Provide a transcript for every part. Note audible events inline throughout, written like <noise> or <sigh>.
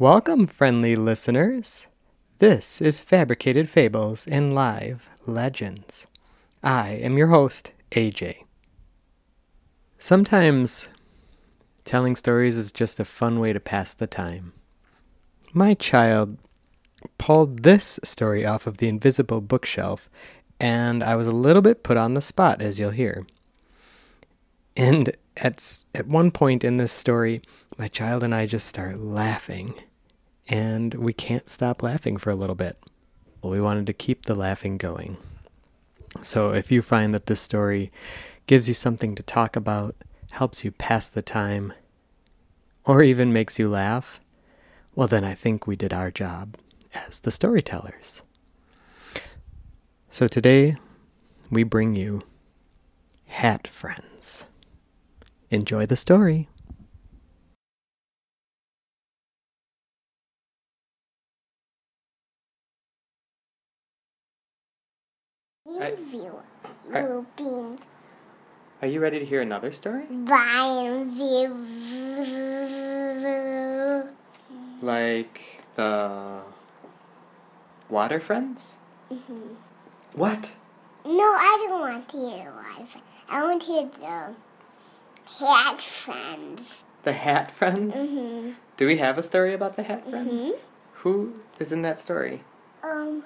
Welcome, friendly listeners. This is Fabricated Fables and Live Legends. I am your host, AJ. Sometimes telling stories is just a fun way to pass the time. My child pulled this story off of the invisible bookshelf, and I was a little bit put on the spot, as you'll hear. And at, at one point in this story, my child and I just start laughing, and we can't stop laughing for a little bit. Well, we wanted to keep the laughing going. So if you find that this story gives you something to talk about, helps you pass the time, or even makes you laugh, well, then I think we did our job as the storytellers. So today, we bring you Hat Friends. Enjoy the story. I- Interview I- will be Are you ready to hear another story? by view. Like the Water Friends? What? No, I don't want to hear live. I want to hear the hat friends. The Hat Friends? Mm-hmm. Do we have a story about the Hat Friends? Mhm. Who is in that story? Um,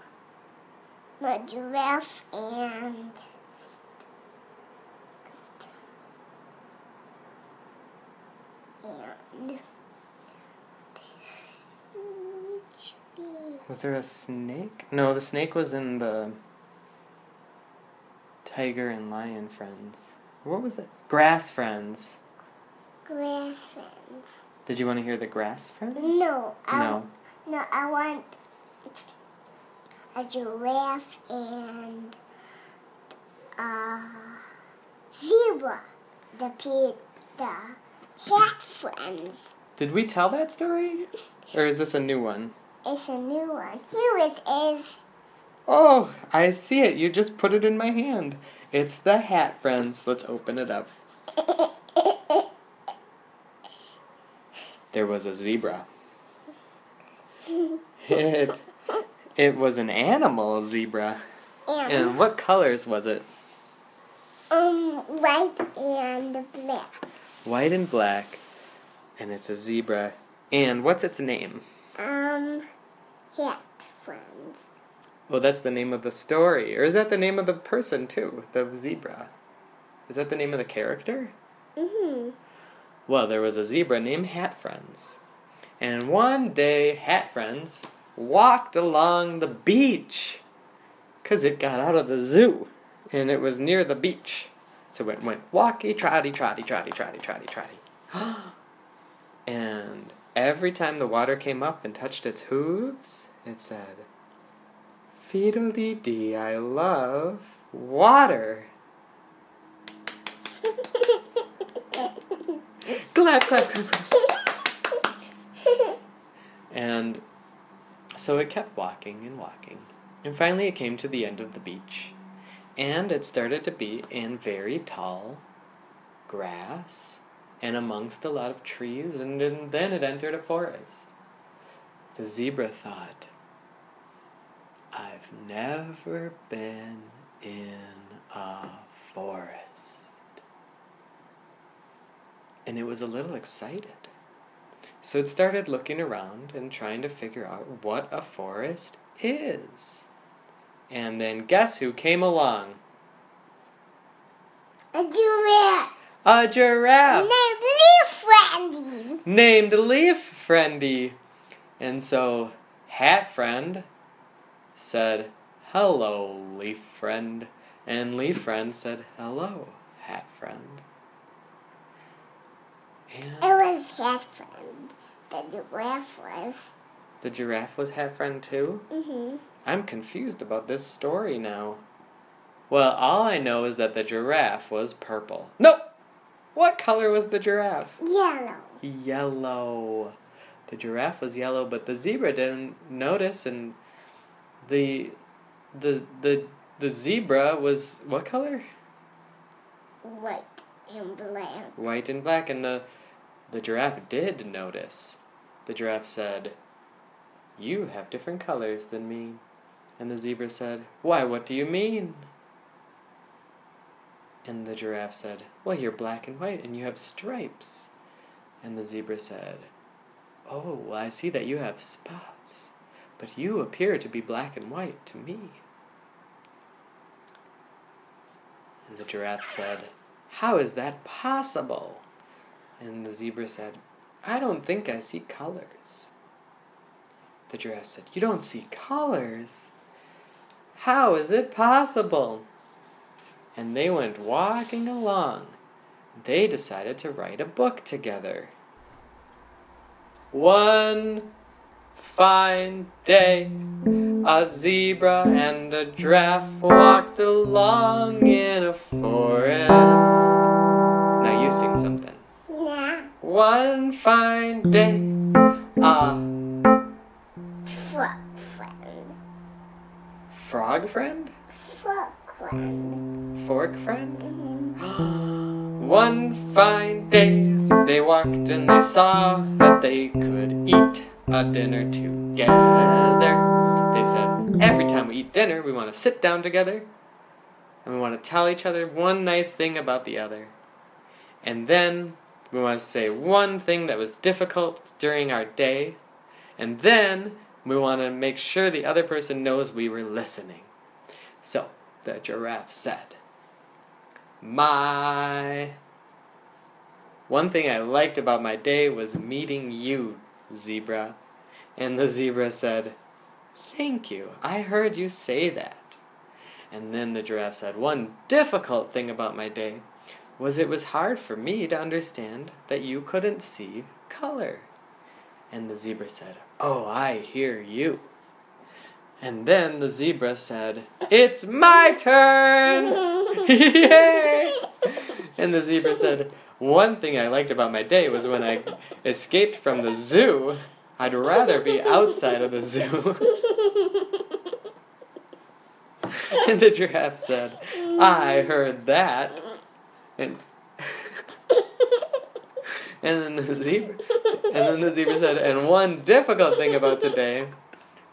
the giraffe and and Was there a snake? No, the snake was in the Tiger and Lion Friends. What was it? Grass Friends. grass friends. Did you want to hear the Grass Friends? No, I No. no, I want a giraffe and a zebra. The pig, the hat friends. Did we tell that story? Or is this a new one? It's a new one. Here it is. Oh, I see it. You just put it in my hand. It's the Hat Friends. Let's open it up. <laughs> There was a zebra. <laughs> It, it was an animal zebra. And And what colors was it? um, white and black. White and black. And it's a zebra. And what's its name? Um, hat friends. Well, that's the name of the story. Or is that the name of the person, too? The zebra. Is that the name of the character? Mm-hmm. Well, there was a zebra named Hat Friends. And one day, Hat Friends walked along the beach. Because it got out of the zoo. And it was near the beach. So it went walkie, trotty, trotty, trotty, trotty, trotty, trotty. <gasps> and every time the water came up and touched its hooves, it said, Fiddle-dee dee, I love water. <laughs> Clap, clap, clap, clap. And so it kept walking and walking. And finally it came to the end of the beach. And it started to be in very tall grass and amongst a lot of trees. And then, it entered a forest. The zebra thought, I've never been in a forest. And it was a little excited. So it started looking around and trying to figure out what a forest is. And then guess who came along? A giraffe. A giraffe Named Leaf Friendly. named Leaf Friendy. And so Hat Friend said, Hello, Leaf Friend. And Leaf Friend said, Hello, Hat Friend. And It was half friend. The giraffe was. the giraffe was Hat Friend too? Mm-hmm. I'm confused about this story now. Well, all I know is that the giraffe was purple. Nope! What color was the giraffe? Yellow. Yellow. The giraffe was yellow, but the zebra didn't notice and the the the the zebra was what color? White and black. White and black and the the giraffe did notice. The giraffe said, You have different colors than me. And the zebra said, Why, what do you mean? And the giraffe said, Well, you're black and white and you have stripes. And the zebra said, Oh, well, I see that you have spots, but you appear to be black and white to me. And the giraffe said, How is that possible? And the zebra said, I don't think I see colors. The giraffe said, You don't see colors? How is it possible? And they went walking along. They decided to write a book together. One fine day, a zebra and a giraffe walked along in a forest. One fine day, a Frog friend. frog friend? Frog friend. Fork friend? Mhm. <gasps> One fine day, they walked and they saw that they could eat a dinner together. They said, every time we eat dinner, we want to sit down together and we want to tell each other one nice thing about the other. And then we want to say one thing that was difficult during our day. And then we want to make sure the other person knows we were listening. So, the giraffe said, My. One thing I liked about my day was meeting you, zebra. And the zebra said, Thank you. I heard you say that. And then the giraffe said, One difficult thing about my day was it was hard for me to understand that you couldn't see color. And the zebra said, Oh, I hear you. And then the zebra said, It's my turn! Yay! <laughs> <laughs> And the zebra said, One thing I liked about my day was when I escaped from the zoo. I'd rather be outside of the zoo. <laughs> and the giraffe said, I heard that. And and then the zebra and then the zebra said, and one difficult thing about today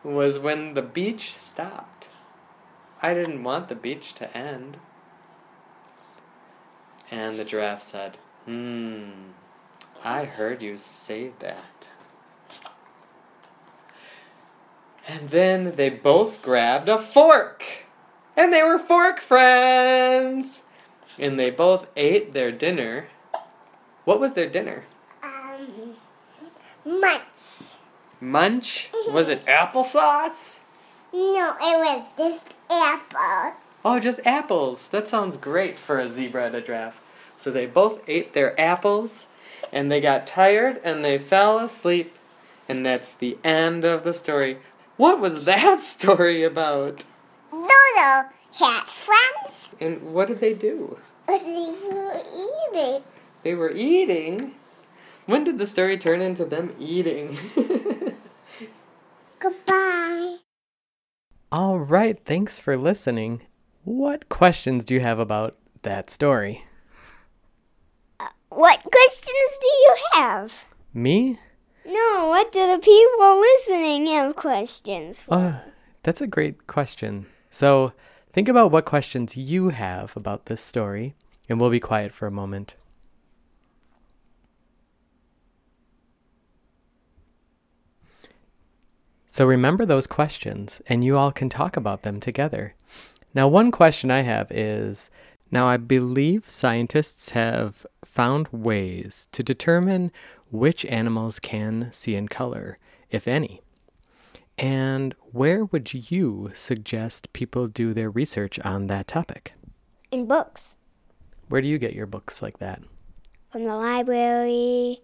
was when the beach stopped. I didn't want the beach to end. And the giraffe said, Hmm, I heard you say that. And then they both grabbed a fork. And they were fork friends. And they both ate their dinner. What was their dinner? Um, munch. Munch? Was it applesauce? No, it was just apple. Oh, just apples. That sounds great for a zebra and a giraffe. So they both ate their apples, and they got tired, and they fell asleep. And that's the end of the story. What was <laughs> that story about? Dodo had friends. And what did they do? They were eating. They were eating. When did the story turn into them eating? <laughs> Goodbye. All right, thanks for listening. What questions do you have about that story? What questions do you have? Me? No, what do the people listening have questions for? Uh, that's a great question. So, think about what questions you have about this story, and we'll be quiet for a moment. So, remember those questions, and you all can talk about them together. Now, one question I have is now, I believe scientists have found ways to determine which animals can see in color, if any. And where would you suggest people do their research on that topic? In books. Where do you get your books like that? From the library.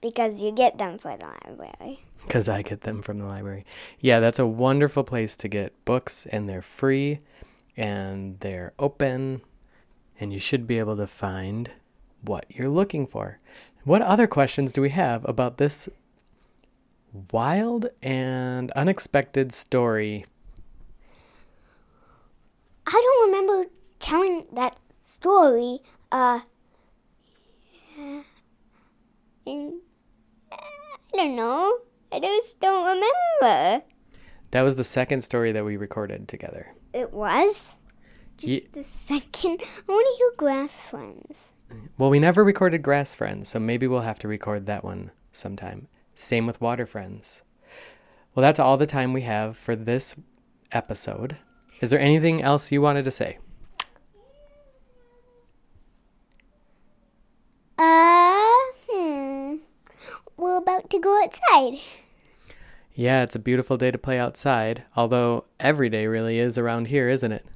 Because you get them for the library. Because I get them from the library. Yeah, that's a wonderful place to get books, and they're free and they're open, and you should be able to find what you're looking for. What other questions do we have about this wild and unexpected story? I don't remember telling that story. Uh, in I don't know. I just don't remember. That was the second story that we recorded together. It was? Just Ye- the second. I want to hear Grass Friends. Well, we never recorded Grass Friends, so maybe we'll have to record that one sometime. Same with Water Friends. Well, that's all the time we have for this episode. Is there anything else you wanted to say? Uh, hmm. We're about to go outside. Yeah, it's a beautiful day to play outside, although every day really is around here, isn't it?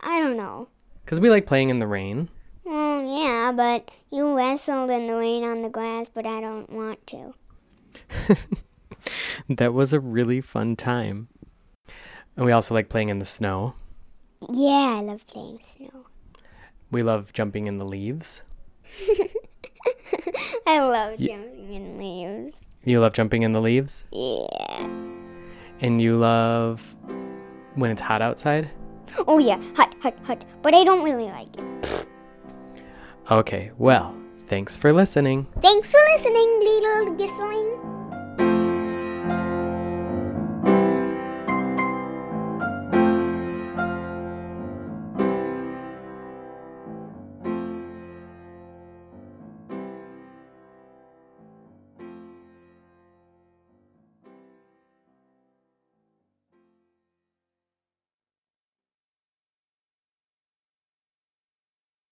I don't know. Because we like playing in the rain. Well, yeah, but you wrestled in the rain on the grass, but I don't want to. <laughs> That was a really fun time. And we also like playing in the snow. Yeah, I love playing snow. We love jumping in the leaves. <laughs> I love jumping in leaves. You love jumping in the leaves? Yeah. And you love when it's hot outside? Oh yeah, hot, hot, hot. But I don't really like it. Okay, well, thanks for listening. Thanks for listening, little gissling.